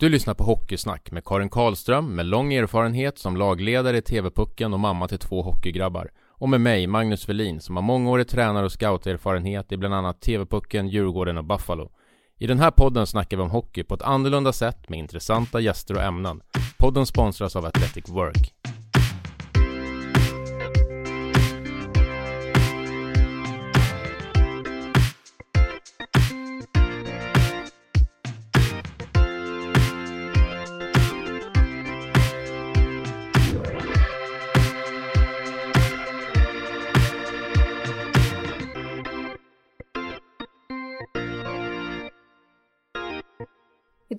Du lyssnar på Hockeysnack med Karin Karlström med lång erfarenhet som lagledare i TV-pucken och mamma till två hockeygrabbar. Och med mig, Magnus Velin, som har mångårig tränare och scouterfarenhet i bland annat TV-pucken, Djurgården och Buffalo. I den här podden snackar vi om hockey på ett annorlunda sätt med intressanta gäster och ämnen. Podden sponsras av Athletic Work.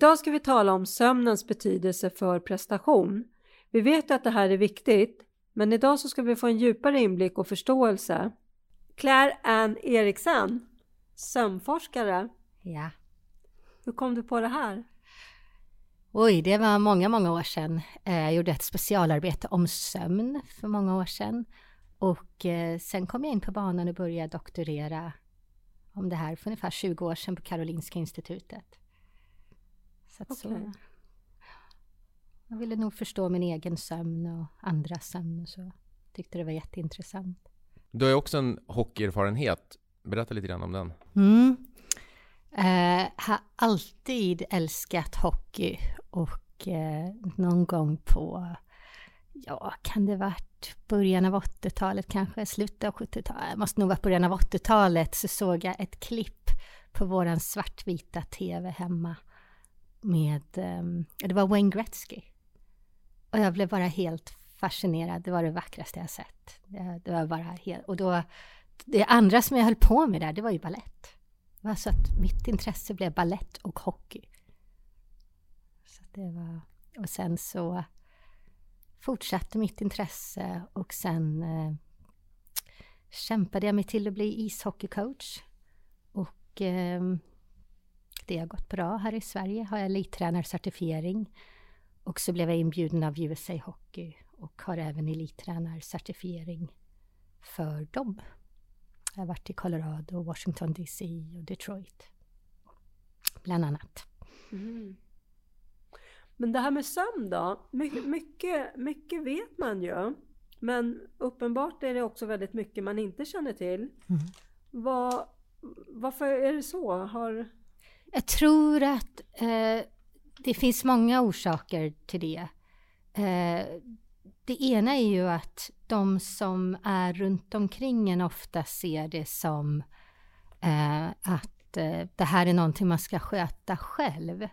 Idag ska vi tala om sömnens betydelse för prestation. Vi vet att det här är viktigt, men idag så ska vi få en djupare inblick och förståelse. Claire Ann Eriksen, sömnforskare. Ja. Hur kom du på det här? Oj, det var många, många år sedan. Eh, jag gjorde ett specialarbete om sömn för många år sedan. Och eh, sen kom jag in på banan och började doktorera om det här för ungefär 20 år sedan på Karolinska institutet. Så, okay. så Jag ville nog förstå min egen sömn och andras sömn och så. Tyckte det var jätteintressant. Du har ju också en hockeyerfarenhet. Berätta lite grann om den. Mm. Eh, har alltid älskat hockey och eh, någon gång på, ja, kan det varit början av 80-talet kanske, slutet av 70-talet, måste nog varit början av 80-talet, så såg jag ett klipp på våran svartvita TV hemma med, um, det var Wayne Gretzky. Och jag blev bara helt fascinerad, det var det vackraste jag sett. Det, det var bara helt, och då, det andra som jag höll på med där, det var ju ballett. Det var så att mitt intresse blev ballett och hockey. Så det var, och sen så fortsatte mitt intresse och sen eh, kämpade jag mig till att bli ishockeycoach. Och eh, det har gått bra här i Sverige, har jag elittränarcertifiering. Och så blev jag inbjuden av USA Hockey och har även elittränarcertifiering för dem. Jag har varit i Colorado, Washington DC och Detroit. Bland annat. Mm. Men det här med sömn då? My mycket, mycket vet man ju. Men uppenbart är det också väldigt mycket man inte känner till. Mm. Vad, varför är det så? Har... Jag tror att eh, det finns många orsaker till det. Eh, det ena är ju att de som är runt omkring en ofta ser det som eh, att eh, det här är någonting man ska sköta själv.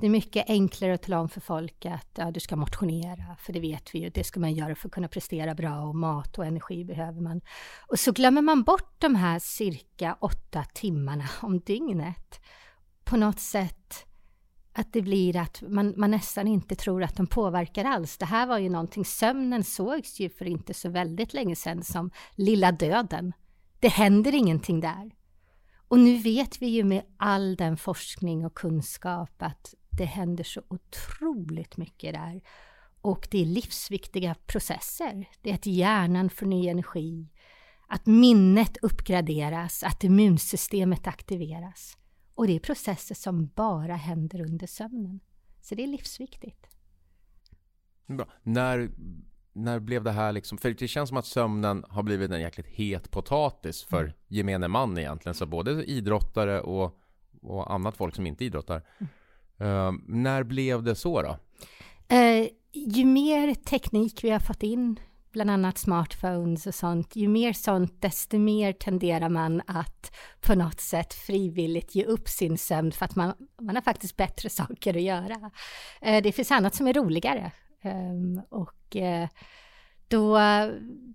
Det är mycket enklare att tala om för folk att ja, du ska motionera, för det vet vi ju, det ska man göra för att kunna prestera bra och mat och energi behöver man. Och så glömmer man bort de här cirka åtta timmarna om dygnet. På något sätt att det blir att man, man nästan inte tror att de påverkar alls. Det här var ju någonting, sömnen sågs ju för inte så väldigt länge sedan som lilla döden. Det händer ingenting där. Och nu vet vi ju med all den forskning och kunskap att det händer så otroligt mycket där. Och det är livsviktiga processer. Det är att hjärnan får ny energi, att minnet uppgraderas, att immunsystemet aktiveras. Och det är processer som bara händer under sömnen. Så det är livsviktigt. Bra. När, när blev det här liksom, för det känns som att sömnen har blivit en jäkligt het potatis för mm. gemene man egentligen. Så både idrottare och, och annat folk som inte idrottar. Mm. Uh, när blev det så då? Uh, ju mer teknik vi har fått in bland annat smartphones och sånt, ju mer sånt, desto mer tenderar man att på något sätt frivilligt ge upp sin sömn för att man, man har faktiskt bättre saker att göra. Eh, det finns annat som är roligare. Ehm, och eh, då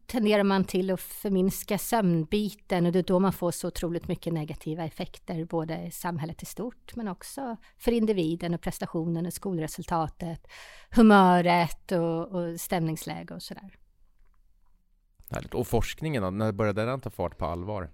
tenderar man till att förminska sömnbiten och det är då man får så otroligt mycket negativa effekter, både i samhället i stort men också för individen och prestationen och skolresultatet, humöret och, och stämningsläge och sådär. Härligt. Och forskningen då, när började den ta fart på allvar?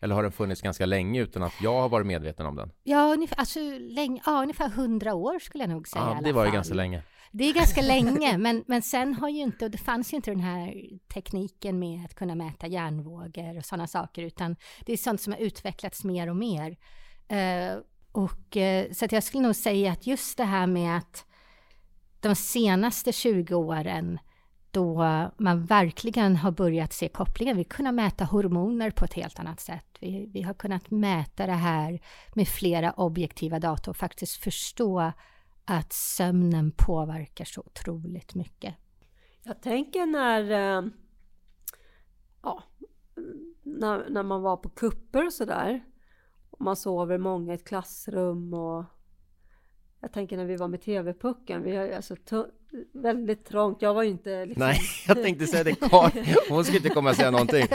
Eller har den funnits ganska länge utan att jag har varit medveten om den? Ja, ungefär, alltså, länge, ja, ungefär hundra år skulle jag nog säga. Ja, det var ju ganska länge. Det är ganska länge, men, men sen har ju inte, och det fanns ju inte den här tekniken med att kunna mäta hjärnvågor och sådana saker, utan det är sånt som har utvecklats mer och mer. Uh, Och, eh, så att jag skulle nog säga att just det här med att de senaste 20 åren då man verkligen har börjat se kopplingen. Vi kunnat mäta hormoner på ett helt annat sätt. Vi, vi har kunnat mäta det här med flera objektiva data och faktiskt förstå att sömnen påverkar så otroligt mycket. Jag tänker när, eh, ja, när, när man var på kupper och sådär. Man sover många i ett klassrum och jag tänker när vi var med TV-pucken, vi har alltså väldigt trångt. Jag var ju inte liksom... Nej, jag tänkte säga det. Karin, hon skulle inte komma och säga någonting.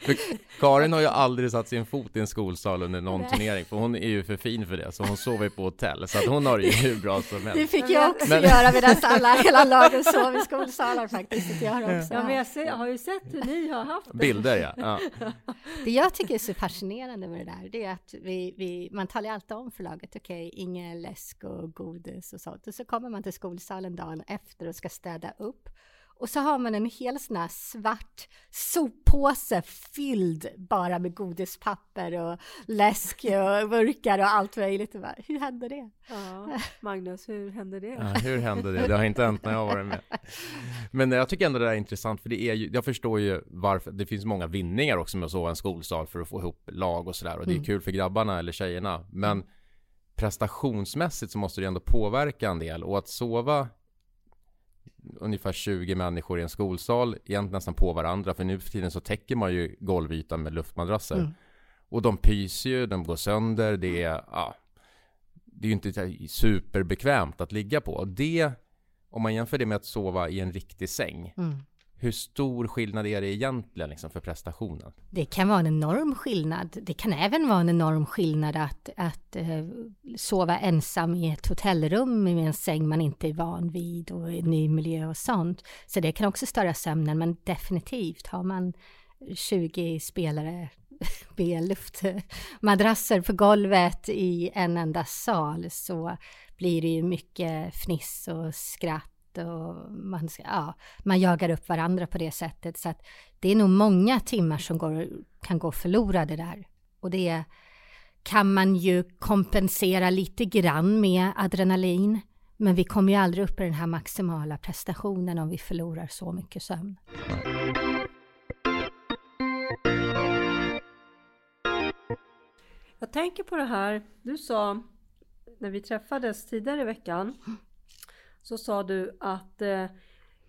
För Karin har ju aldrig satt sin fot i en skolsal under någon Nej. turnering, för hon är ju för fin för det, så hon sover ju på hotell, så att hon har det ju hur bra som helst. Det fick jag också men... göra medan alla, hela laget sov i skolsalar faktiskt. Jag har, också. Ja, men jag, ser, jag har ju sett hur ni har haft det. Bilder, ja. ja. Det jag tycker är så fascinerande med det där, det är att vi, vi man talar ju alltid om för laget, okej, okay, ingen läsk och godis och sånt, och så kommer man till skolsalen dagen efter och ska städa upp. Och så har man en hel sån här svart soppåse fylld bara med godispapper och läsk och burkar och allt möjligt. bara, hur hände det? Ja, Magnus, hur hände det? Ja, hur hände det? Det har inte hänt när jag har varit med. Men jag tycker ändå det är intressant, för det är ju, jag förstår ju varför, det finns många vinningar också med att sova en skolsal för att få ihop lag och sådär. Och det är mm. kul för grabbarna eller tjejerna. Men prestationsmässigt så måste det ändå påverka en del. Och att sova ungefär 20 människor i en skolsal, egentligen nästan på varandra, för nu för tiden så täcker man ju golvytan med luftmadrasser. Mm. Och de pyser ju, de går sönder, det är, ja, det är ju inte superbekvämt att ligga på. Det, om man jämför det med att sova i en riktig säng, mm hur stor skillnad är det egentligen liksom för prestationen? Det kan vara en enorm skillnad. Det kan även vara en enorm skillnad att, att uh, sova ensam i ett hotellrum med en säng man inte är van vid och en ny miljö och sånt. Så det kan också störa sömnen, men definitivt har man 20 spelare med luftmadrasser på golvet i en enda sal så blir det ju mycket fniss och skratt och man, ja, man jagar upp varandra på det sättet. Så att det är nog många timmar som går, kan gå förlorade där. Och det kan man ju kompensera lite grann med adrenalin. Men vi kommer ju aldrig upp i den här maximala prestationen om vi förlorar så mycket sömn. Jag tänker på det här, du sa när vi träffades tidigare i veckan så sa du att eh,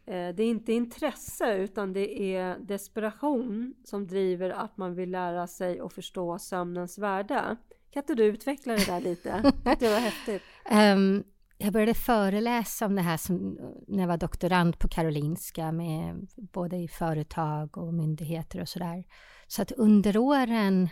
eh, det är inte intresse utan det är desperation som driver att man vill lära sig och förstå sömnens värde. Kan inte du utveckla det där lite? Det var häftigt. Um, jag började föreläsa om det här som, när jag var doktorand på Karolinska med både i företag och myndigheter och sådär. Så att under åren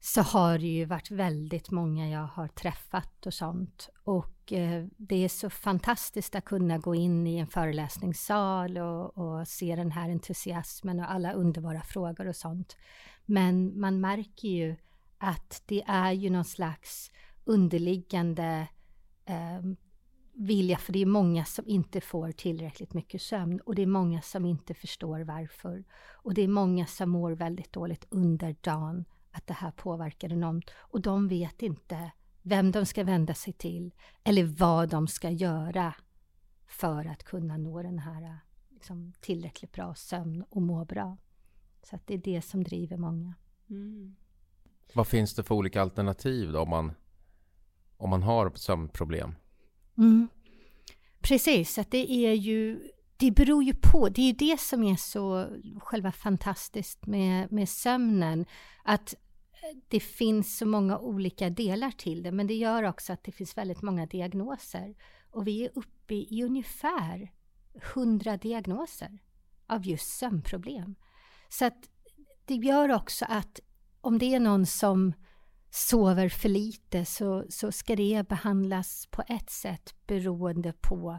så har det ju varit väldigt många jag har träffat och sånt. Och eh, det är så fantastiskt att kunna gå in i en föreläsningssal och, och, se den här entusiasmen och alla underbara frågor och sånt. Men man märker ju att det är ju någon slags underliggande eh, vilja, för det är många som inte får tillräckligt mycket sömn och det är många som inte förstår varför. Och det är många som mår väldigt dåligt under dagen att det här påverkar enormt och de vet inte vem de ska vända sig till eller vad de ska göra för att kunna nå den här liksom, tillräckligt bra sömn och må bra. Så att det är det som driver många. Mm. Vad finns det för olika alternativ då om man, om man har sömnproblem? Mm. Precis, att det är ju det beror ju på, det är ju det som är så själva fantastiskt med, med sömnen. Att eh, det finns så många olika delar till det, men det gör också att det finns väldigt många diagnoser. Och vi är uppe i ungefär 100 diagnoser av just sömnproblem. Så att det gör också att om det är någon som sover för lite så, så ska det behandlas på ett sätt beroende på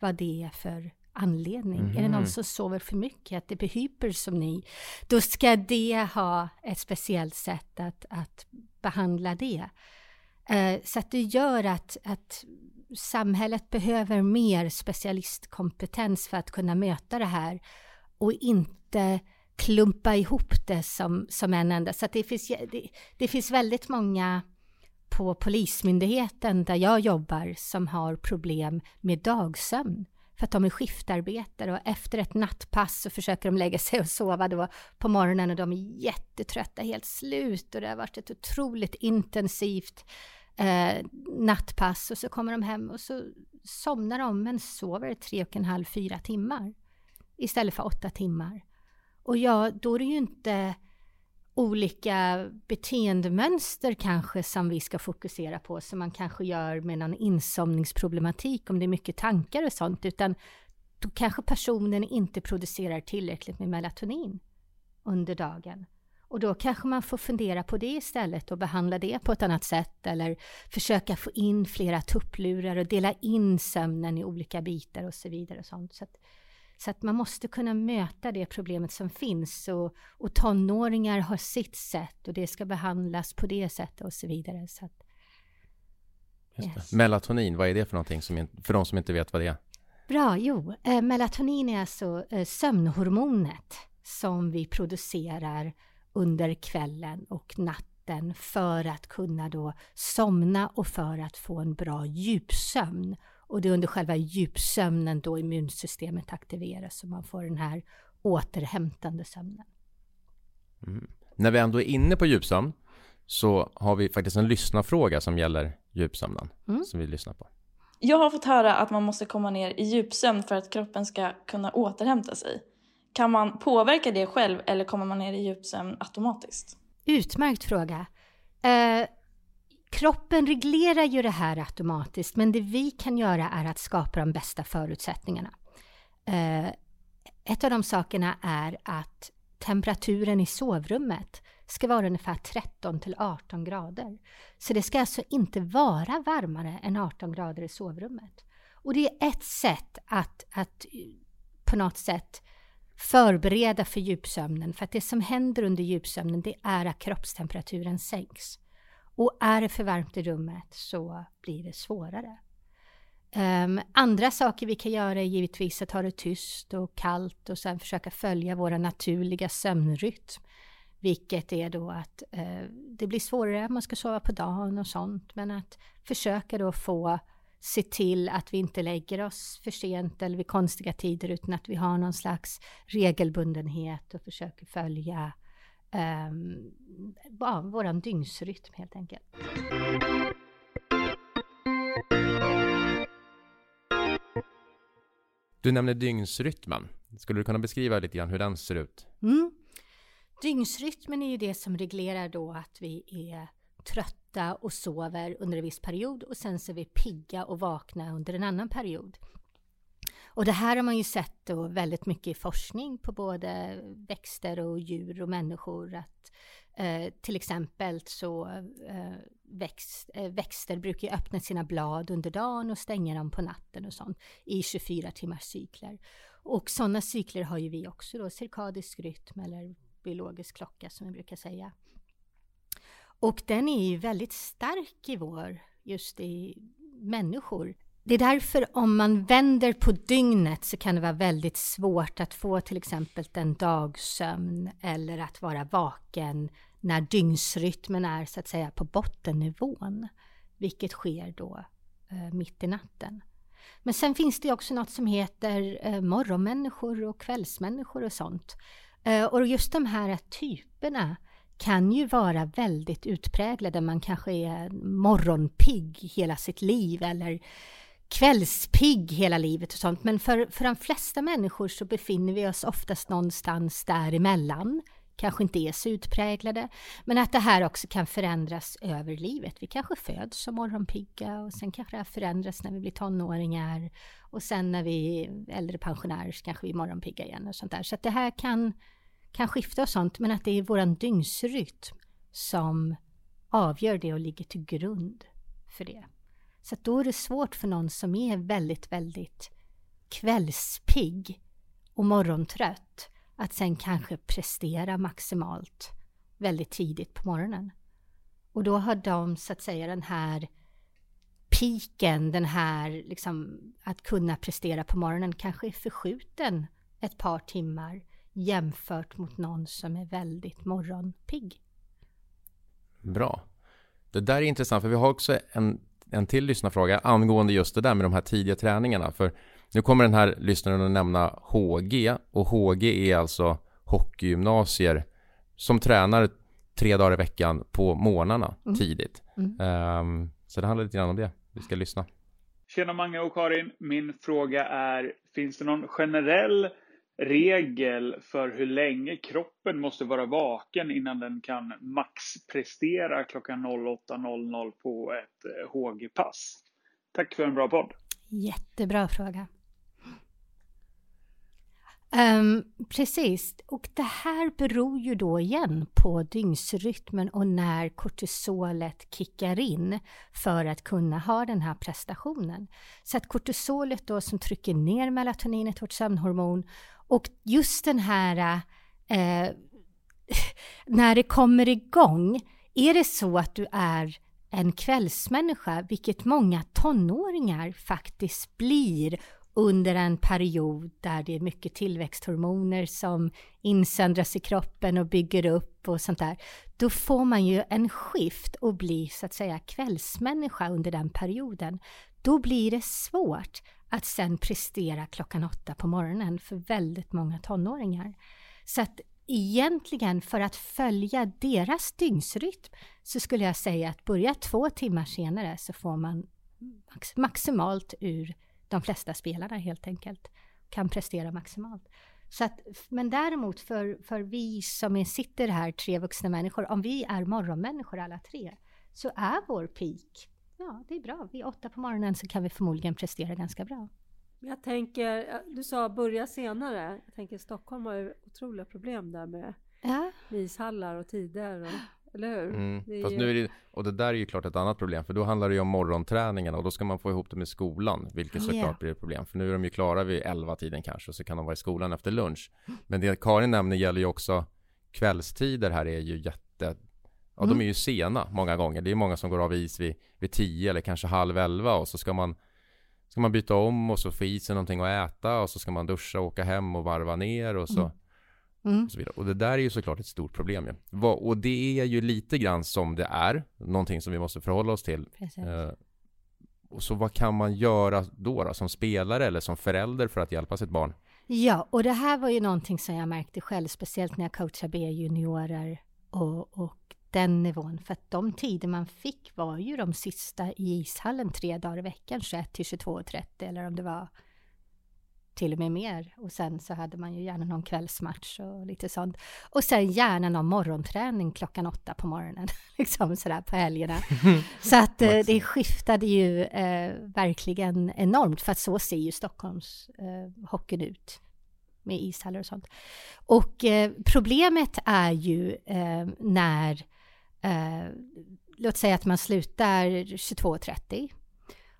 vad det är för anledning. Mm. Är det någon mhm. som sover för mycket, att det blir hypersomni, då ska det ha ett speciellt sätt att, att behandla det. Eh, så att det gör att, att samhället behöver mer specialistkompetens för att kunna möta det här och inte klumpa ihop det som, som en enda. Så att det finns, det, det finns väldigt många på Polismyndigheten där jag jobbar som har problem med dagsömn för att de är skiftarbetare och efter ett nattpass så försöker de lägga sig och sova då på morgonen och de är jättetrötta, helt slut och det har varit ett otroligt intensivt eh, nattpass och så kommer de hem och så somnar de men sover tre och en halv, fyra timmar istället för åtta timmar. Och ja, då är det ju inte olika beteendemönster kanske som vi ska fokusera på som man kanske gör med någon insomningsproblematik om det är mycket tankar och sånt utan då kanske personen inte producerar tillräckligt med melatonin under dagen. Och då kanske man får fundera på det istället och behandla det på ett annat sätt eller försöka få in flera tupplurar och dela in sömnen i olika bitar och så vidare. Och sånt. Så att så att man måste kunna möta det problemet som finns och, och tonåringar har sitt sätt och det ska behandlas på det sättet och så vidare. Så att, yes. Melatonin, vad är det för någonting som, för de som inte vet vad det är? Bra, jo, eh, melatonin är alltså eh, sömnhormonet som vi producerar under kvällen och natten för att kunna då somna och för att få en bra djupsömn. Och det är under själva djupsömnen då immunsystemet aktiveras så man får den här återhämtande sömnen. Mm. När vi ändå är inne på djupsömn så har vi faktiskt en lyssnarfråga som gäller djupsömnen mm. som vi lyssnar på. Jag har fått höra att man måste komma ner i djupsömn för att kroppen ska kunna återhämta sig. Kan man påverka det själv eller kommer man ner i djupsömn automatiskt? Utmärkt fråga. Eh, kroppen reglerar ju det här automatiskt, men det vi kan göra är att skapa de bästa förutsättningarna. Eh, ett av de sakerna är att temperaturen i sovrummet ska vara ungefär 13 till 18 grader. Så det ska alltså inte vara varmare än 18 grader i sovrummet. Och det är ett sätt att, att på något sätt förbereda för djupsömnen. För att det som händer under djupsömnen det är att kroppstemperaturen sänks. Och är det för varmt i rummet så blir det svårare. Um, andra saker vi kan göra är givetvis att ha det tyst och kallt och sen försöka följa våra naturliga sömnrytm. Vilket är då att uh, det blir svårare, man ska sova på dagen och sånt, men att försöka då få se till att vi inte lägger oss för sent eller vid konstiga tider utan att vi har någon slags regelbundenhet och försöker följa um, ja, våran dygnsrytm helt enkelt. Du nämner dygnsrytmen. Skulle du kunna beskriva lite grann hur den ser ut? Mm. Dygnsrytmen är ju det som reglerar då att vi är trötta och sover under en viss period och sen så är vi pigga och vakna under en annan period. Och det här har man ju sett då väldigt mycket i forskning på både växter och djur och människor. Att, eh, till exempel så eh, växt, eh, växter brukar öppna sina blad under dagen och stänga dem på natten och sånt i 24 timmars cykler. Och sådana cykler har ju vi också då, cirkadisk rytm eller biologisk klocka som vi brukar säga. Och den är ju väldigt stark i vår, just i människor. Det är därför om man vänder på dygnet så kan det vara väldigt svårt att få till exempel en dagsömn eller att vara vaken när dygnsrytmen är så att säga på bottennivån. Vilket sker då eh, mitt i natten. Men sen finns det också något som heter eh, morgonmänniskor och kvällsmänniskor och sånt. Eh, och just de här typerna kan ju vara väldigt utpräglade. Man kanske är morgonpigg hela sitt liv eller kvällspigg hela livet och sånt. Men för, för de flesta människor så befinner vi oss oftast någonstans däremellan. Kanske inte är så utpräglade. Men att det här också kan förändras över livet. Vi kanske föds som morgonpigga och sen kanske det här förändras när vi blir tonåringar. Och sen när vi är äldre pensionärer så kanske vi är morgonpigga igen och sånt där. Så att det här kan kan skifta och sånt, men att det är våran dygnsrytm som avgör det och ligger till grund för det. Så då är det svårt för någon som är väldigt, väldigt kvällspigg och morgontrött att sen kanske prestera maximalt väldigt tidigt på morgonen. Och då har de så att säga den här piken, den här liksom att kunna prestera på morgonen kanske är förskjuten ett par timmar jämfört mot någon som är väldigt morgonpigg. Bra. Det där är intressant för vi har också en, en till lyssnarfråga angående just det där med de här tidiga träningarna. För nu kommer den här lyssnaren att nämna HG och HG är alltså hockeygymnasier som tränar tre dagar i veckan på morgnarna mm. tidigt. Mm. Um, så det handlar lite grann om det. Vi ska lyssna. Tjena Mange och Karin. Min fråga är, finns det någon generell regel för hur länge kroppen måste vara vaken innan den kan maxprestera klockan 08.00 på ett eh, HG-pass? Tack för en bra podd. Jättebra fråga. Um, precis, och det här beror ju då igen på dygnsrytmen och när kortisolet kickar in för att kunna ha den här prestationen. Så att kortisolet då som trycker ner melatoninet, vårt sömnhormon, och just den här eh, när det kommer igång, är det så att du är en kvällsmänniska, vilket många tonåringar faktiskt blir under en period där det är mycket tillväxthormoner som insöndras i kroppen och bygger upp och sånt där, då får man ju en skift och blir så att säga kvällsmänniska under den perioden. Då blir det svårt att sen prestera klockan åtta på morgonen för väldigt många tonåringar. Så att egentligen för att följa deras dygnsrytm så skulle jag säga att börja två timmar senare så får man max maximalt ur de flesta spelarna helt enkelt. Kan prestera maximalt. Så att, men däremot för, för vi som sitter här, tre vuxna människor, om vi är morgonmänniskor alla tre, så är vår peak, ja det är bra. Vid åtta på morgonen så kan vi förmodligen prestera ganska bra. Jag tänker, du sa börja senare. Jag tänker Stockholm har ju otroliga problem där med ja. ishallar och tider. Och eller hur? Mm. Det Fast ju... nu är det, och det där är ju klart ett annat problem, för då handlar det ju om morgonträningen och då ska man få ihop det med skolan, vilket såklart yeah. blir ett problem. För nu är de ju klara vid 11 tiden kanske, och så kan de vara i skolan efter lunch. Men det Karin nämner gäller ju också kvällstider här är ju jätte, ja mm. de är ju sena många gånger. Det är många som går av is vid, vid 10 eller kanske halv 11 och så ska man ska man byta om och så få i sig någonting att äta och så ska man duscha och åka hem och varva ner och så mm. Mm. Och, så vidare. och det där är ju såklart ett stort problem. Ja. Och det är ju lite grann som det är, någonting som vi måste förhålla oss till. Eh, och så vad kan man göra då, då, som spelare eller som förälder för att hjälpa sitt barn? Ja, och det här var ju någonting som jag märkte själv, speciellt när jag coachade B-juniorer och, och den nivån. För att de tider man fick var ju de sista i ishallen tre dagar i veckan, 21 till 22.30 eller om det var till och med mer. Och sen så hade man ju gärna någon kvällsmatch och lite sånt. Och sen gärna någon morgonträning klockan åtta på morgonen, liksom sådär på helgerna. så att eh, det skiftade ju eh, verkligen enormt, för att så ser ju Stockholms eh, hockeyn ut med ishallar och sånt. Och eh, problemet är ju eh, när, eh, låt säga att man slutar 22.30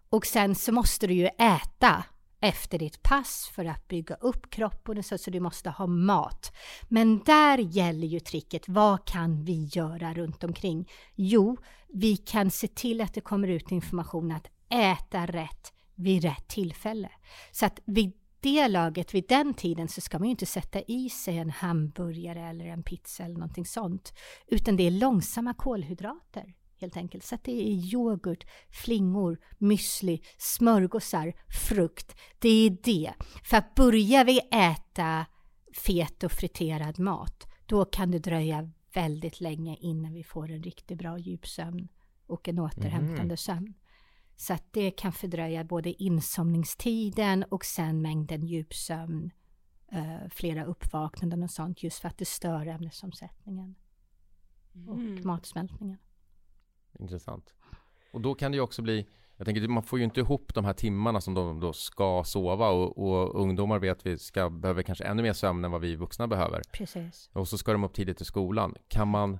och sen så måste du ju äta efter ditt pass för att bygga upp kroppen så, så du måste ha mat. Men där gäller ju tricket, vad kan vi göra runt omkring? Jo, vi kan se till att det kommer ut information att äta rätt vid rätt tillfälle. Så att vid det laget, vid den tiden, så ska man ju inte sätta i sig en hamburgare eller en pizza eller någonting sånt, utan det är långsamma kolhydrater helt enkelt. Så att det är yoghurt, flingor, müsli, smörgåsar, frukt. Det är det. För att börjar vi äta fet och friterad mat, då kan det dröja väldigt länge innan vi får en riktigt bra djupsömn och en återhämtande mm. sömn. Så att det kan fördröja både insomningstiden och sen mängden djupsömn, uh, flera uppvaknanden och sånt, just för att det stör ämnesomsättningen och mm. matsmältningen. Intressant. Och då kan det ju också bli jag tänker, man får ju inte ihop de här timmarna som de då ska sova och, och ungdomar vet vi ska, behöver kanske ännu mer sömn än vad vi vuxna behöver. Precis. Och så ska de upp tidigt till skolan. Kan man,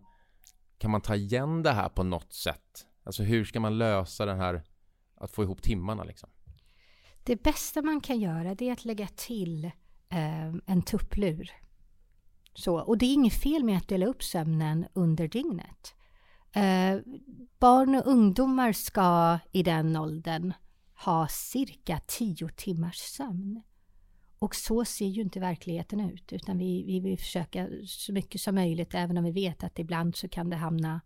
kan man ta igen det här på något sätt? Alltså hur ska man lösa den här, att få ihop timmarna liksom? Det bästa man kan göra det är att lägga till eh, en tupplur. Så, och det är inget fel med att dela upp sömnen under dygnet. Eh, barn och ungdomar ska i den åldern ha cirka tio timmars sömn. Och så ser ju inte verkligheten ut, utan vi, vi vill försöka så mycket som möjligt, även om vi vet att ibland så kan det hamna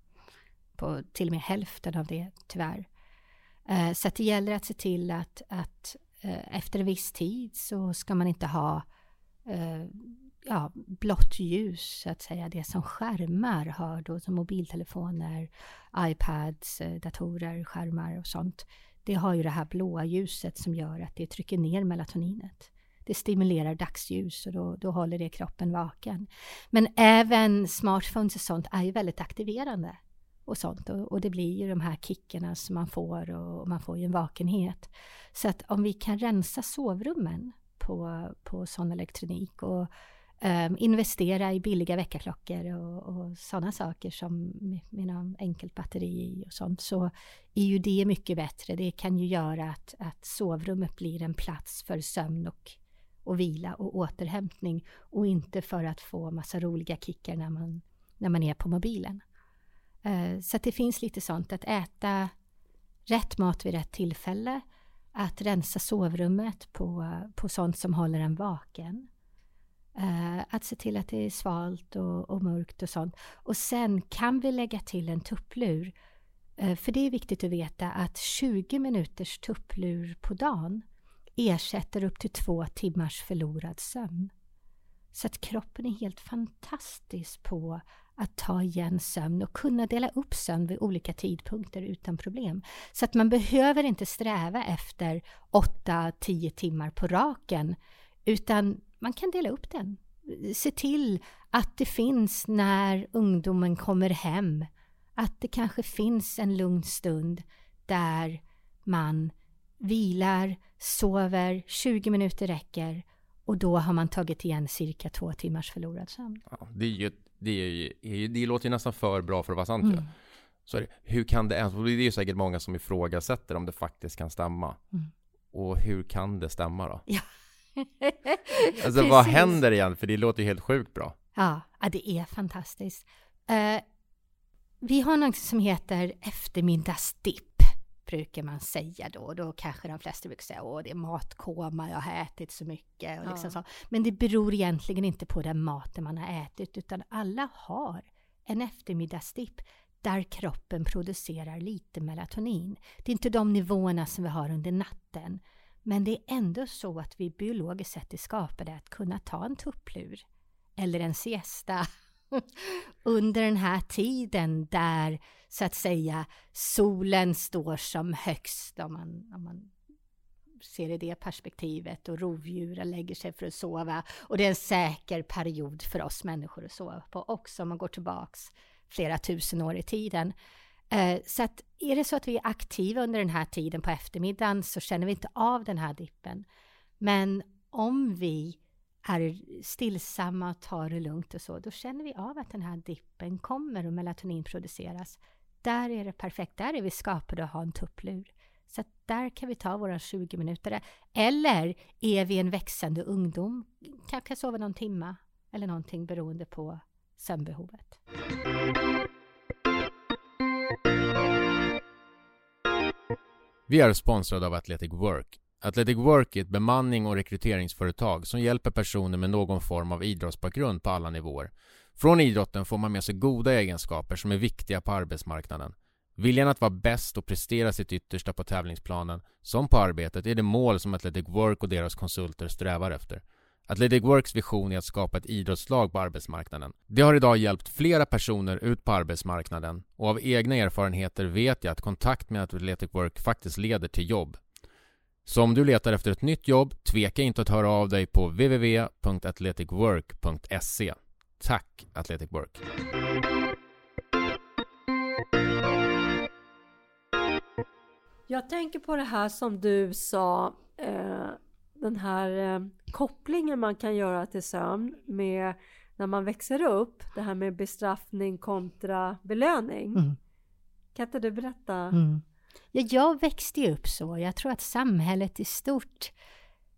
på till och med hälften av det tyvärr. Eh, så att det gäller att se till att, att eh, efter en viss tid så ska man inte ha eh, ja, blått ljus, så att säga, det som skärmar har då som mobiltelefoner, iPads, datorer, skärmar och sånt. Det har ju det här blåa ljuset som gör att det trycker ner melatoninet. Det stimulerar dagsljus och då, då håller det kroppen vaken. Men även smartphones och sånt är ju väldigt aktiverande och sånt. Och, och, det blir ju de här kickarna som man får och, och man får ju en vakenhet. Så att om vi kan rensa sovrummen på, på sån elektronik och um, investera i billiga väckarklockor och, och sådana saker som med, någon enkelt batteri och sånt så är ju det mycket bättre. Det kan ju göra att, att sovrummet blir en plats för sömn och, och vila och återhämtning och inte för att få massa roliga kickar när man, när man är på mobilen. Eh, så att det finns lite sånt att äta rätt mat vid rätt tillfälle, att rensa sovrummet på, på sånt som håller en vaken. Eh, att se till att det är svalt och, och, mörkt och sånt. Och sen kan vi lägga till en tupplur. Eh, för det är viktigt att veta att 20 minuters tupplur på dagen ersätter upp till två timmars förlorad sömn. Så att kroppen är helt fantastisk på att ta igen sömn och kunna dela upp sömn vid olika tidpunkter utan problem. Så att man behöver inte sträva efter 8-10 timmar på raken utan man kan dela upp den. Se till att det finns när ungdomen kommer hem. Att det kanske finns en lugn stund där man vilar, sover, 20 minuter räcker och då har man tagit igen cirka två timmars förlorad sömn. Ja, det, är ju, det, är ju, det låter ju nästan för bra för att vara sant mm. Så är det, hur kan det ens, det är ju säkert många som ifrågasätter om det faktiskt kan stämma. Mm. Och hur kan det stämma då? Ja. alltså vad händer igen? För det låter ju helt sjukt bra. Ja, ja det är fantastiskt. Uh, vi har något som heter eftermiddagsdipp brukar man säga då. Då kanske de flesta brukar säga att det är matkoma, jag har ätit så mycket. Och liksom ja. så. Men det beror egentligen inte på den maten man har ätit, utan alla har en eftermiddagsdipp där kroppen producerar lite melatonin. Det är inte de nivåerna som vi har under natten. Men det är ändå så att vi biologiskt sett är skapade att kunna ta en tupplur eller en siesta under den här tiden där så att säga solen står som högst om man, om man ser i det perspektivet och rovdjuren lägger sig för att sova och det är en säker period för oss människor att sova på också om man går tillbaks flera tusen år i tiden. Eh, så att är det så att vi är aktiva under den här tiden på eftermiddagen så känner vi inte av den här dippen. Men om vi är stillsamma och tar det lugnt och så, då känner vi av att den här dippen kommer och melatonin produceras. Där är det perfekt, där är vi skapade att ha en tupplur. Så där kan vi ta våra 20 minuter. Eller är vi en växande ungdom, kanske sova någon timma eller någonting beroende på sömnbehovet. Vi är sponsrade av Athletic Work. Athletic Work är ett bemanning och rekryteringsföretag som hjälper personer med någon form av idrottsbakgrund på alla nivåer. Från idrotten får man med sig goda egenskaper som är viktiga på arbetsmarknaden. Viljan att vara bäst och prestera sitt yttersta på tävlingsplanen, som på arbetet, är det mål som Athletic Work och deras konsulter strävar efter. Athletic Works vision är att skapa ett idrottslag på arbetsmarknaden. Det har idag hjälpt flera personer ut på arbetsmarknaden och av egna erfarenheter vet jag att kontakt med Athletic Work faktiskt leder till jobb. Så om du letar efter ett nytt jobb, tveka inte att höra av dig på www.athleticwork.se. Tack Athletic Work! Jag tänker på det här som du sa, eh, den här eh, kopplingen man kan göra till sömn med när man växer upp, det här med bestraffning kontra belöning. Mm. Kan inte du berätta? Mm. Ja, jag växte ju upp så. Jag tror att samhället i stort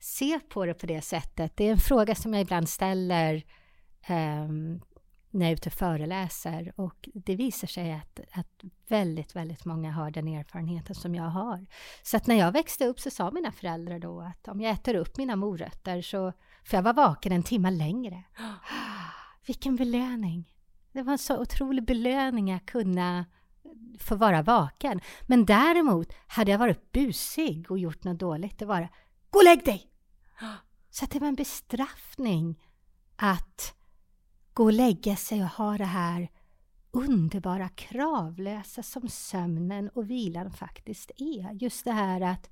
ser på det på det sättet. Det är en fråga som jag ibland ställer um, när jag är ute och föreläser och det visar sig att, att väldigt, väldigt många har den erfarenheten som jag har. Så att när jag växte upp så sa mina föräldrar då att om jag äter upp mina morötter så får jag vara vaken en timme längre. Vilken belöning! Det var en så otrolig belöning att kunna få vara vaken. Men däremot, hade jag varit busig och gjort något dåligt, det var Gå och lägg dig! Så det var en bestraffning att gå och lägga sig och ha det här underbara kravlösa som sömnen och vilan faktiskt är. Just det här att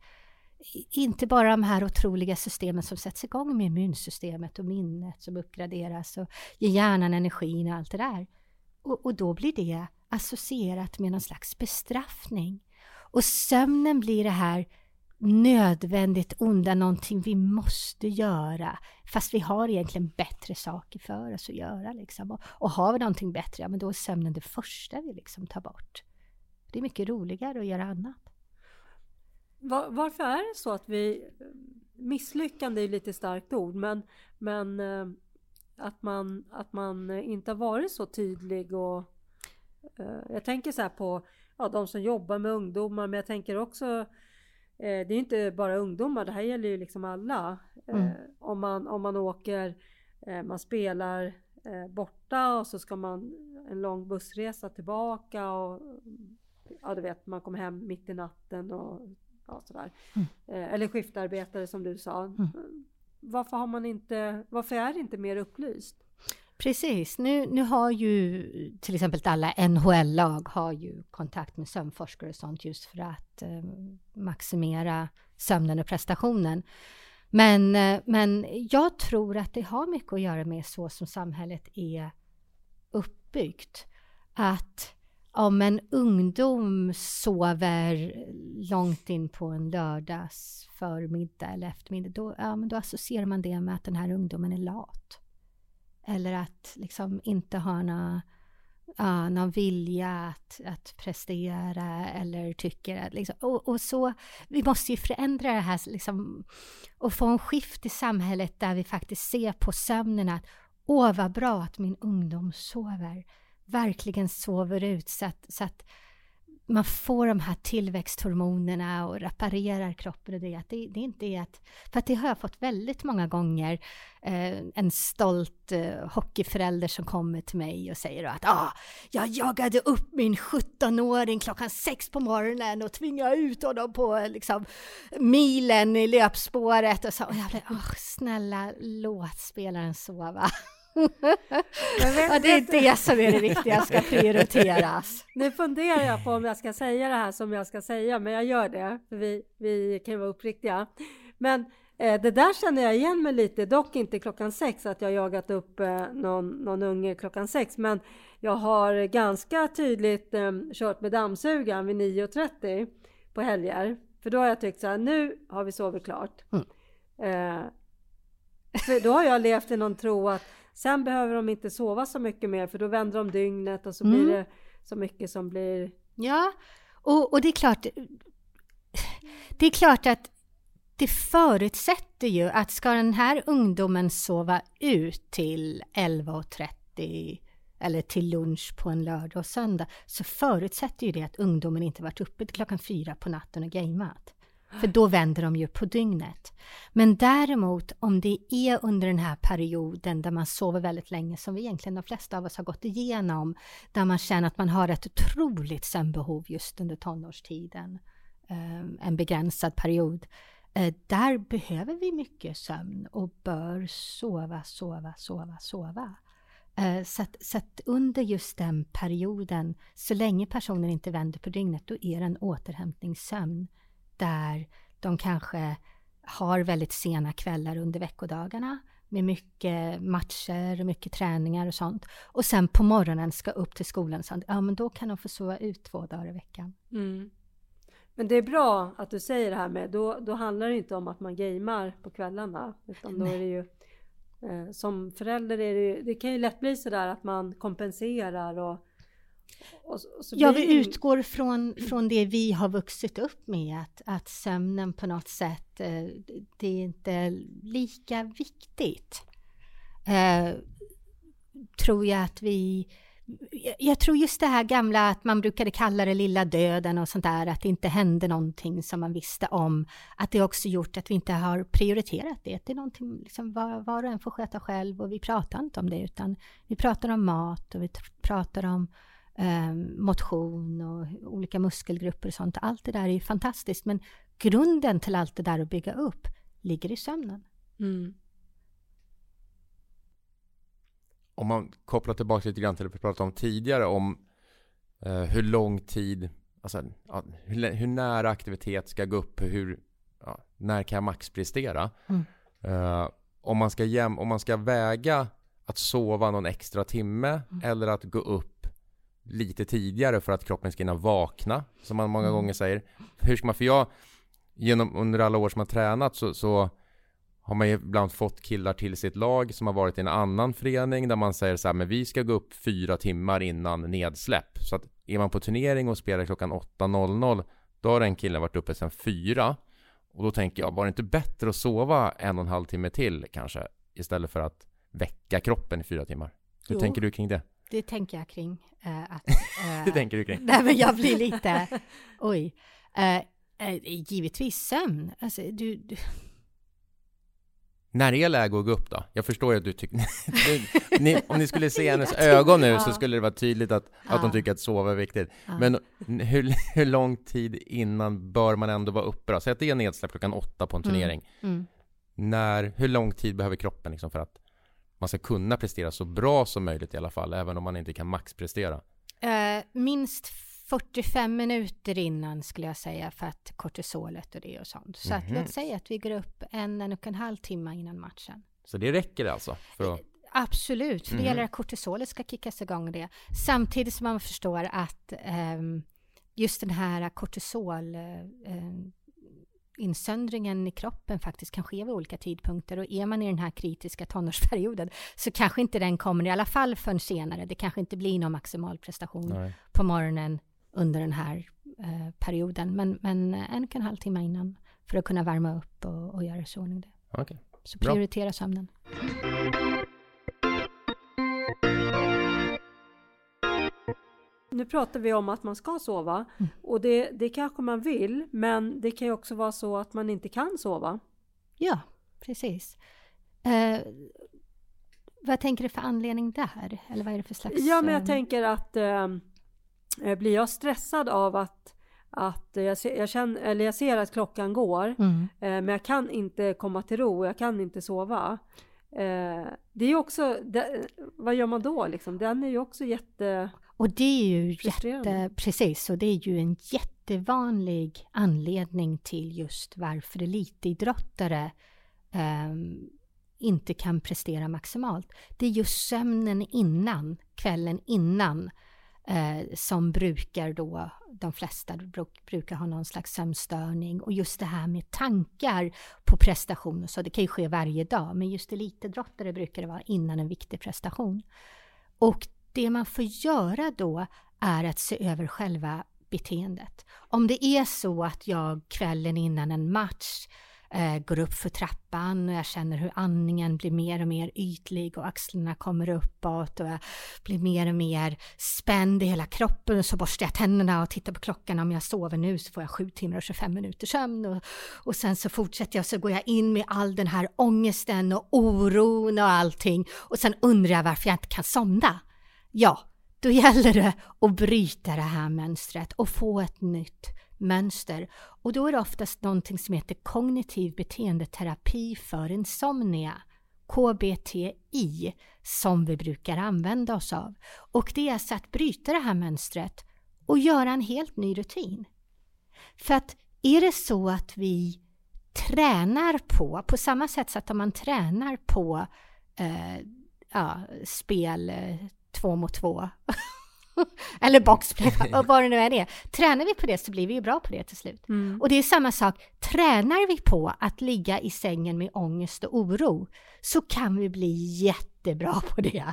inte bara de här otroliga systemen som sätts igång med immunsystemet och minnet som uppgraderas och ger hjärnan energin och allt det där. Och, och då blir det associerat med någon slags bestraffning. Och sömnen blir det här nödvändigt onda, någonting vi måste göra. Fast vi har egentligen bättre saker för oss att göra. Liksom. Och, och har vi någonting bättre, ja, men då är sömnen det första vi liksom tar bort. Det är mycket roligare att göra annat. Var, varför är det så att vi... Misslyckande är lite starkt ord, men, men eh, att, man, att man inte har varit så tydlig och... Eh, jag tänker så här på ja, de som jobbar med ungdomar, men jag tänker också Eh, det är inte bara ungdomar, det här gäller ju liksom alla. Eh, mm. om, man, om man åker, man spelar borta och så ska man en lång bussresa tillbaka och ja du vet man kommer hem mitt i natten och ja, sådär. Mm. Eller skiftarbetare som du sa. Mm. Varför har man inte, varför är det inte mer upplyst? Precis, nu, nu har ju till exempel alla NHL-lag har ju kontakt med sömnforskare och sånt just för att eh, maximera sömnen och prestationen. Men, eh, men jag tror att det har mycket att göra med så som samhället är uppbyggt. Att om en ungdom sover långt in på en lördags förmiddag eller eftermiddag, då, ja, men då associerar man det med att den här ungdomen är lat. Eller att liksom inte ha någon, ja, någon vilja att, att prestera eller tycker att liksom, och, och, så, vi måste ju förändra det här liksom, och få en skift i samhället där vi faktiskt ser på sömnen att åh vad bra att min ungdom sover, verkligen sover ut så att, så att man får de här tillväxthormonerna och reparerar kroppen och det. Att det, det inte är att, för att det har jag fått väldigt många gånger. Eh, en stolt eh, hockeyförälder som kommer till mig och säger att ah, jag jagade upp min 17-åring klockan sex på morgonen och tvingade ut honom på liksom, milen i löpspåret och så. Och jag blev, oh, snälla låt spelaren sova ja, det är det som är det viktiga, ska prioriteras. Nu funderar jag på om jag ska säga det här som jag ska säga, men jag gör det, för vi, vi kan ju vara uppriktiga. Men eh, det där känner jag igen mig lite, dock inte klockan sex, att jag jagat upp eh, någon, någon unge klockan sex, men jag har ganska tydligt eh, kört med dammsugaren vid 9.30 på helger. För då har jag tyckt så här, nu har vi sovit klart. Mm. Eh, för då har jag levt i någon tro att Sen behöver de inte sova så mycket mer för då vänder de dygnet och så mm. blir det så mycket som blir... Ja, och, och det är klart det är klart att det förutsätter ju att ska den här ungdomen sova ut till 11.30 eller till lunch på en lördag och söndag så förutsätter ju det att ungdomen inte varit uppe till klockan fyra på natten och gameat. För då vänder de ju på dygnet. Men däremot om det är under den här perioden där man sover väldigt länge, som vi egentligen de flesta av oss har gått igenom, där man känner att man har ett otroligt sömnbehov just under tonårstiden, ehm, en begränsad period, eh, där behöver vi mycket sömn och bör sova, sova, sova, sova. Eh, så att, så att, under just den perioden, så länge personen inte vänder på dygnet, då är det en återhämtningssömn där de kanske har väldigt sena kvällar under veckodagarna med mycket matcher och mycket träningar och sånt. Och sen på morgonen ska upp till skolan, så, ja men då kan de få sova ut två dagar i veckan. Mm. Men det är bra att du säger det här med, då, då handlar det inte om att man gamer på kvällarna, utan då Nej. är det ju eh, som förälder är det ju, det kan ju lätt bli sådär att man kompenserar och och, och ja, vi utgår från, från det vi har vuxit upp med, att, att sömnen på något sätt, eh, det är inte lika viktigt. Eh, tror jag att vi... Jag tror just det här gamla att man brukade kalla det lilla döden och sånt där, att det inte hände någonting som man visste om, att det också gjort att vi inte har prioriterat det. Det är någonting liksom var, var och en får sköta själv och vi pratar inte om det, utan vi pratar om mat och vi pratar om motion och olika muskelgrupper och sånt. Allt det där är ju fantastiskt men grunden till allt det där att bygga upp ligger i sömnen. Mm. Om man kopplar tillbaka lite grann till det vi pratade om tidigare om eh, hur lång tid, alltså ja, hur, hur, nära aktivitet ska gå upp, hur, ja, när kan jag maxprestera? Mm. Eh, om, man ska jäm, om man ska väga att sova någon extra timme mm. eller att gå upp lite tidigare för att kroppen ska hinna vakna, som man många mm. gånger säger. Hur ska man, för jag, genom, under alla år som jag tränat så, så har man ibland fått killar till sitt lag som har varit i en annan förening där man säger så här, men vi ska gå upp fyra timmar innan nedsläpp. Så att är man på turnering och spelar klockan 8.00 då har den killen varit uppe sedan fyra. Och då tänker jag, var det inte bättre att sova en och en halv timme till kanske? Istället för att väcka kroppen i fyra timmar. Hur jo, tänker du kring det? Det tänker jag kring. Äh, att, äh, det tänker du kring? Nej, men jag blir lite, oj. Äh, givetvis sömn. Alltså, du, du när är läge att gå upp då? Jag förstår ju att du tycker... om ni skulle se hennes ögon nu så skulle det vara tydligt att, att hon tycker att sova är viktigt. Men hur, hur lång tid innan bör man ändå vara uppe då? Säg att det är nedsläpp klockan åtta på en mm. turnering. Mm. Mm. När, hur lång tid behöver kroppen liksom för att man ska kunna prestera så bra som möjligt i alla fall, även om man inte kan maxprestera? Uh, minst 45 minuter innan skulle jag säga för att kortisolet och det och sånt. Så mm -hmm. att låt säga att vi går upp en, en och en halv timme innan matchen. Så det räcker alltså? För att... Absolut, för det mm. gäller att kortisolet ska kickas igång det. Samtidigt som man förstår att um, just den här kortisol uh, insöndringen i kroppen faktiskt kan ske vid olika tidpunkter och är man i den här kritiska tonårsperioden så kanske inte den kommer i alla fall förrän senare. Det kanske inte blir någon maximal prestation Nej. på morgonen under den här eh, perioden. Men, men en och en halv timme innan för att kunna värma upp och, och göra sig ordning det. Okay. Så prioritera Bra. sömnen. Nu pratar vi om att man ska sova mm. och det, det kanske man vill men det kan ju också vara så att man inte kan sova. Ja, precis. Eh, vad tänker du för anledning där? Eller vad är det för slags... Ja, men jag eh, tänker att eh, Eh, blir jag stressad av att, att jag, ser, jag, känner, eller jag ser att klockan går mm. Eh, men jag kan inte komma till ro, jag kan inte sova. Eh, det är också, det, vad gör man då liksom? Den är ju också jätte... Och det är ju jätte, precis, och det är ju en jättevanlig anledning till just varför elitidrottare um, inte kan prestera maximalt. Det är just sömnen innan, kvällen innan, eh, som brukar då, de flesta brukar ha någon slags sömnstörning och just det här med tankar på prestation så det kan ju ske varje dag, men just elitidrottare brukar det vara innan en viktig prestation. Och det man får göra då är att se över själva beteendet. Om det är så att jag kvällen innan en match eh, går upp för trappan och jag känner hur andningen blir mer och mer ytlig och axlarna kommer uppåt och jag blir mer och mer spänd i hela kroppen och så borstar jag tänderna och tittar på klockan. Om jag sover nu så får jag 7 timmar och 25 minuter sömn och, och sen så fortsätter jag så går jag in med all den här ångesten och oron och allting och sen undrar jag varför jag inte kan somna. Ja, då gäller det att bryta det här mönstret och få ett nytt mönster. Och då är det oftast någonting som heter kognitiv beteendeterapi för insomnia. KBTI som vi brukar använda oss av. Och det är alltså att bryta det här mönstret och göra en helt ny rutin. För att är det så att vi tränar på, på samma sätt så att om man tränar på eh, ja, spel eh, två mot två Eller boxplay, vad det nu är det. Tränar vi på det så blir vi ju bra på det till slut. Mm. Och det är samma sak, tränar vi på att ligga i sängen med ångest och oro så kan vi bli jättebra på det.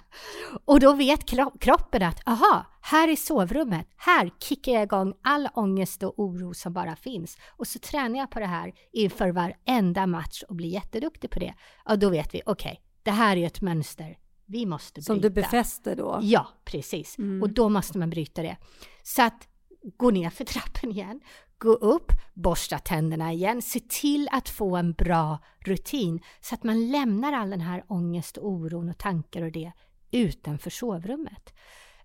Och då vet kroppen att, aha, här i sovrummet, här kickar jag igång all ångest och oro som bara finns. Och så tränar jag på det här inför varenda match och blir jätteduktig på det. Och då vet vi, okej, okay, det här är ett mönster vi måste bryta. Som du befäster då? Ja, precis. Mm. Och då måste man bryta det. Så att gå ner för trappen igen, gå upp, borsta tänderna igen, se till att få en bra rutin så att man lämnar all den här ångest, oron och tankar och det utanför sovrummet.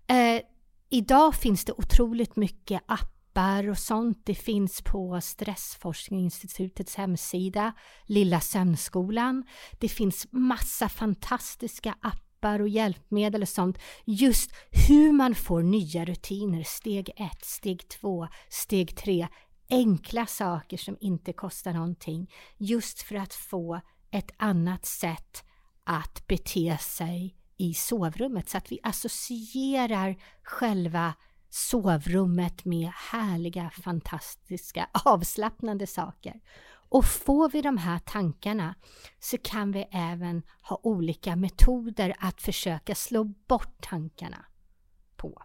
Eh, idag finns det otroligt mycket appar och sånt. Det finns på Stressforskningsinstitutets hemsida, Lilla sömnskolan. Det finns massa fantastiska appar och hjälpmedel och sånt. Just hur man får nya rutiner, steg ett, steg två, steg tre. Enkla saker som inte kostar någonting. Just för att få ett annat sätt att bete sig i sovrummet så att vi associerar själva sovrummet med härliga, fantastiska, avslappnande saker. Och får vi de här tankarna så kan vi även ha olika metoder att försöka slå bort tankarna på.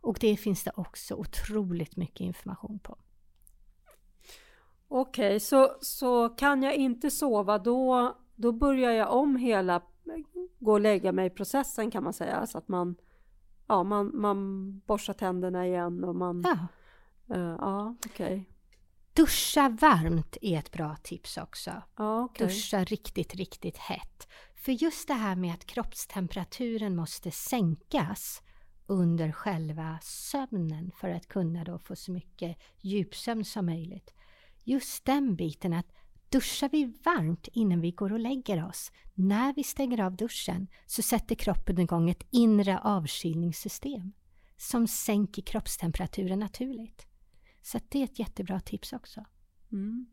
Och det finns det också otroligt mycket information på. Okej, okay, så, så kan jag inte sova då, då börjar jag om hela gå och lägga mig i processen kan man säga. Så att man, ja, man, man borstar tänderna igen och man... Ja, uh, ja okej. Okay. Duscha varmt är ett bra tips också. Okay. Duscha riktigt, riktigt hett. För just det här med att kroppstemperaturen måste sänkas under själva sömnen för att kunna då få så mycket djupsömn som möjligt. Just den biten att Duschar vi varmt innan vi går och lägger oss, när vi stänger av duschen så sätter kroppen igång ett inre avkylningssystem som sänker kroppstemperaturen naturligt. Så det är ett jättebra tips också. Mm.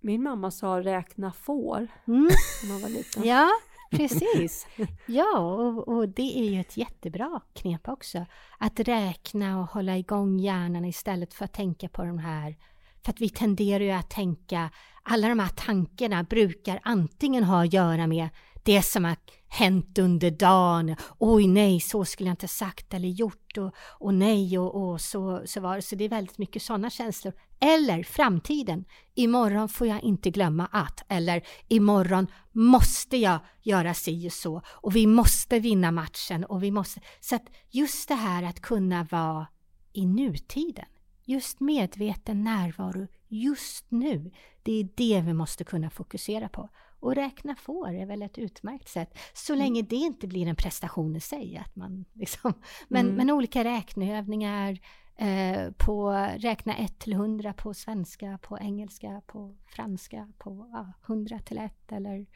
Min mamma sa räkna får mm. när man var liten. Ja, precis. Ja, och, och, det är ju ett jättebra knep också. Att räkna och hålla igång hjärnan istället för att tänka på de här för att vi tenderar ju att tänka, alla de här tankarna brukar antingen ha att göra med det som har hänt under dagen. Oj nej, så skulle jag inte sagt eller gjort och, och nej och, och så, så var det. Så det är väldigt mycket sådana känslor. Eller framtiden. Imorgon får jag inte glömma att. Eller imorgon måste jag göra si och så. Och vi måste vinna matchen. Och vi måste. Så att just det här att kunna vara i nutiden. Just medveten närvaro just nu. Det är det vi måste kunna fokusera på. Och räkna får är väl ett utmärkt sätt, så mm. länge det inte blir en prestation i sig. Att man liksom, men, mm. men olika räkneövningar, eh, på räkna 1 till 100 på svenska, på engelska, på franska, på ja, 100 till 1 eller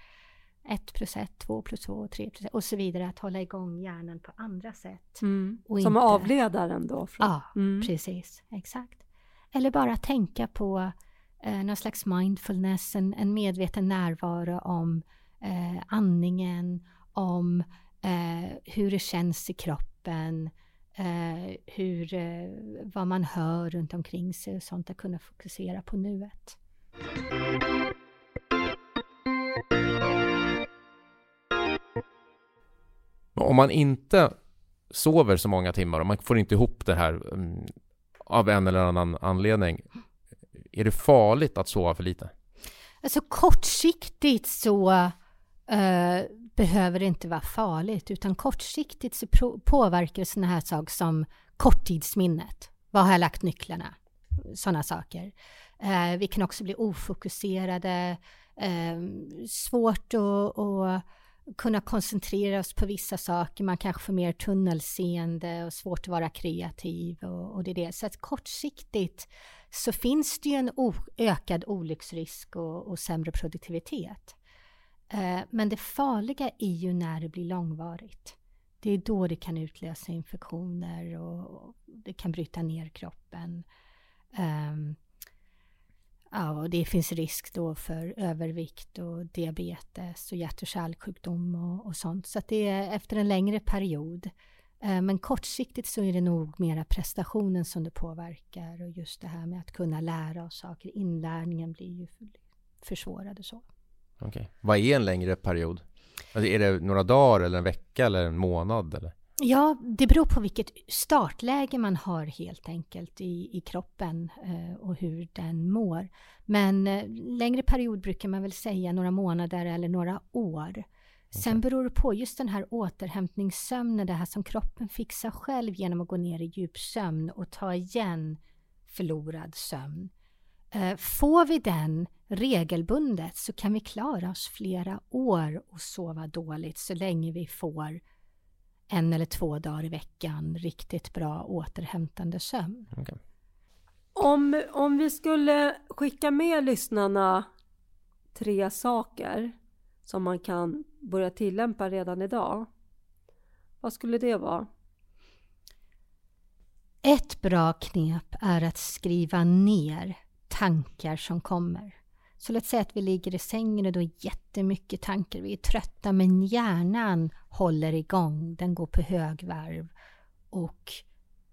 1 plus 1, 2 plus 2, 3 plus 1 och så vidare. Att hålla igång hjärnan på andra sätt. Mm. Som inte... avledaren då? Från... Ja, mm. precis. Exakt. Eller bara tänka på eh, någon slags mindfulness, en, en medveten närvaro om eh, andningen, om eh, hur det känns i kroppen, eh, hur, eh, vad man hör runt omkring sig och sånt, att kunna fokusera på nuet. Om man inte sover så många timmar och man får inte ihop det här mm, av en eller annan anledning. Är det farligt att sova för lite? Alltså kortsiktigt så uh, behöver det inte vara farligt utan kortsiktigt så påverkar sådana här saker som korttidsminnet. Var har jag lagt nycklarna? Sådana saker. Eh, vi kan också bli ofokuserade, eh, svårt att, att kunna koncentrera oss på vissa saker. Man kanske får mer tunnelseende och svårt att vara kreativ och, och det är det. Så att kortsiktigt så finns det ju en ökad olycksrisk och, och sämre produktivitet. Eh, men det farliga är ju när det blir långvarigt. Det är då det kan utlösa infektioner och, och det kan bryta ner kroppen. Um, Ja, och det finns risk då för övervikt och diabetes och hjärt och kärlsjukdom och, och sånt. Så att det är efter en längre period. Eh, men kortsiktigt så är det nog mera prestationen som det påverkar och just det här med att kunna lära oss saker. Inlärningen blir ju försvårad och så. Okej. Okay. Vad är en längre period? Alltså är det några dagar eller en vecka eller en månad? Eller? Ja, det beror på vilket startläge man har helt enkelt i, i kroppen eh, och hur den mår. Men eh, längre period brukar man väl säga några månader eller några år. Sen beror det på just den här återhämtningssömnen, det här som kroppen fixar själv genom att gå ner i djupsömn och ta igen förlorad sömn. Eh, får vi den regelbundet så kan vi klara oss flera år och sova dåligt så länge vi får en eller två dagar i veckan riktigt bra återhämtande sömn. Okay. Om, om vi skulle skicka med lyssnarna tre saker som man kan börja tillämpa redan idag. Vad skulle det vara? Ett bra knep är att skriva ner tankar som kommer. Så låt säga att vi ligger i sängen och då är jättemycket tankar. Vi är trötta men hjärnan håller igång. Den går på högvarv och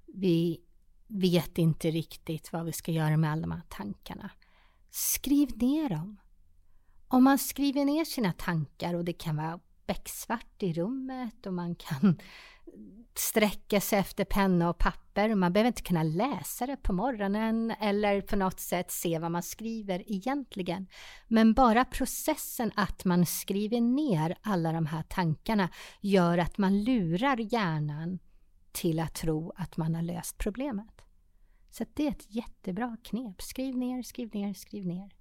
vi vet inte riktigt vad vi ska göra med alla de här tankarna. Skriv ner dem. Om man skriver ner sina tankar och det kan vara becksvart i rummet och man kan sträcka sig efter penna och papper. Man behöver inte kunna läsa det på morgonen eller på något sätt se vad man skriver egentligen. Men bara processen att man skriver ner alla de här tankarna gör att man lurar hjärnan till att tro att man har löst problemet. Så det är ett jättebra knep. Skriv ner, skriv ner, skriv ner.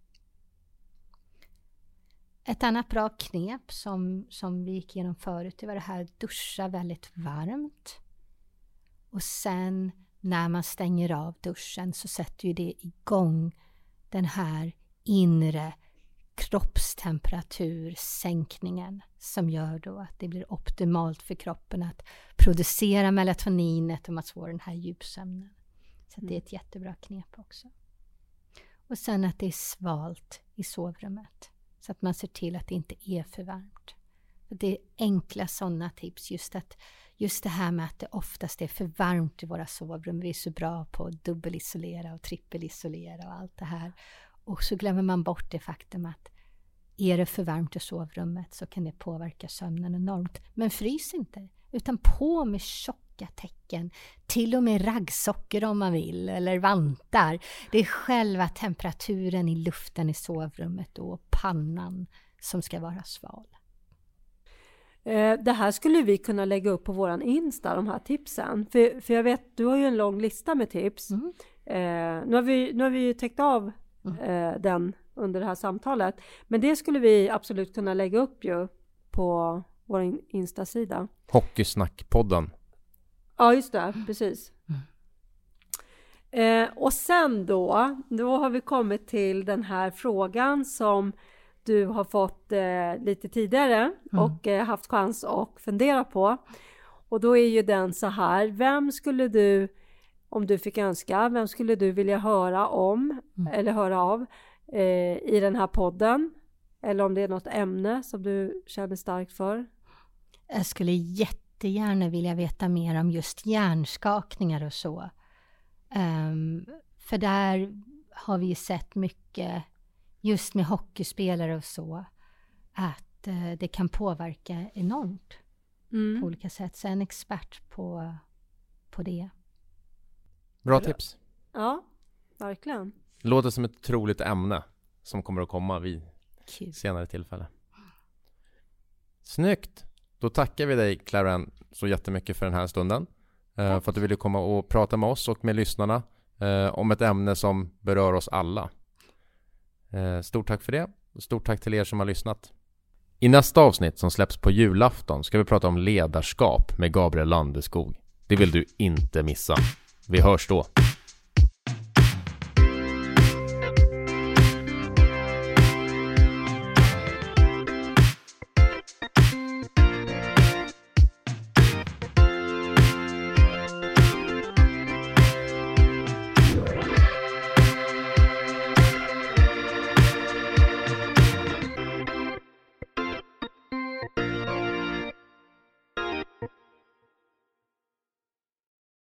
Ett annat bra knep som, som vi gick igenom förut, det var det här duscha väldigt varmt. Och sen när man stänger av duschen så sätter ju det igång den här inre kroppstemperatursänkningen som gör då att det blir optimalt för kroppen att producera melatoninet och man får den här djupsömnen. Så det är ett jättebra knep också. Och sen att det är svalt i sovrummet. Så att man ser till att det inte är för varmt. Det är enkla sådana tips. Just, att, just det här med att det oftast är för varmt i våra sovrum. Vi är så bra på att dubbelisolera och trippelisolera och allt det här. Och så glömmer man bort det faktum att är det för varmt i sovrummet så kan det påverka sömnen enormt. Men frys inte, utan på med tjocka täcken. Till och med raggsockor om man vill, eller vantar. Det är själva temperaturen i luften i sovrummet och pannan som ska vara sval. Eh, det här skulle vi kunna lägga upp på våran Insta, de här tipsen. För, för jag vet, du har ju en lång lista med tips. Mm. Eh, nu, har vi, nu har vi ju täckt av mm. eh, den under det här samtalet. Men det skulle vi absolut kunna lägga upp ju på vår Insta-sida. Hockeysnackpodden. Ja, just det, precis. Eh, och sen då, då har vi kommit till den här frågan som du har fått eh, lite tidigare mm. och eh, haft chans att fundera på. Och då är ju den så här, vem skulle du, om du fick önska, vem skulle du vilja höra om mm. eller höra av eh, i den här podden? Eller om det är något ämne som du känner starkt för? Jag skulle jättegärna vilja veta mer om just hjärnskakningar och så. Um, för där har vi ju sett mycket, just med hockeyspelare och så, att uh, det kan påverka enormt mm. på olika sätt. Så en expert på, på det. Bra tips. Ja, verkligen. Låter som ett troligt ämne som kommer att komma vid Kul. senare tillfälle. Snyggt! Då tackar vi dig Claren så jättemycket för den här stunden. Eh, för att du ville komma och prata med oss och med lyssnarna eh, om ett ämne som berör oss alla. Eh, stort tack för det. Stort tack till er som har lyssnat. I nästa avsnitt som släpps på julafton ska vi prata om ledarskap med Gabriel Landeskog. Det vill du inte missa. Vi hörs då.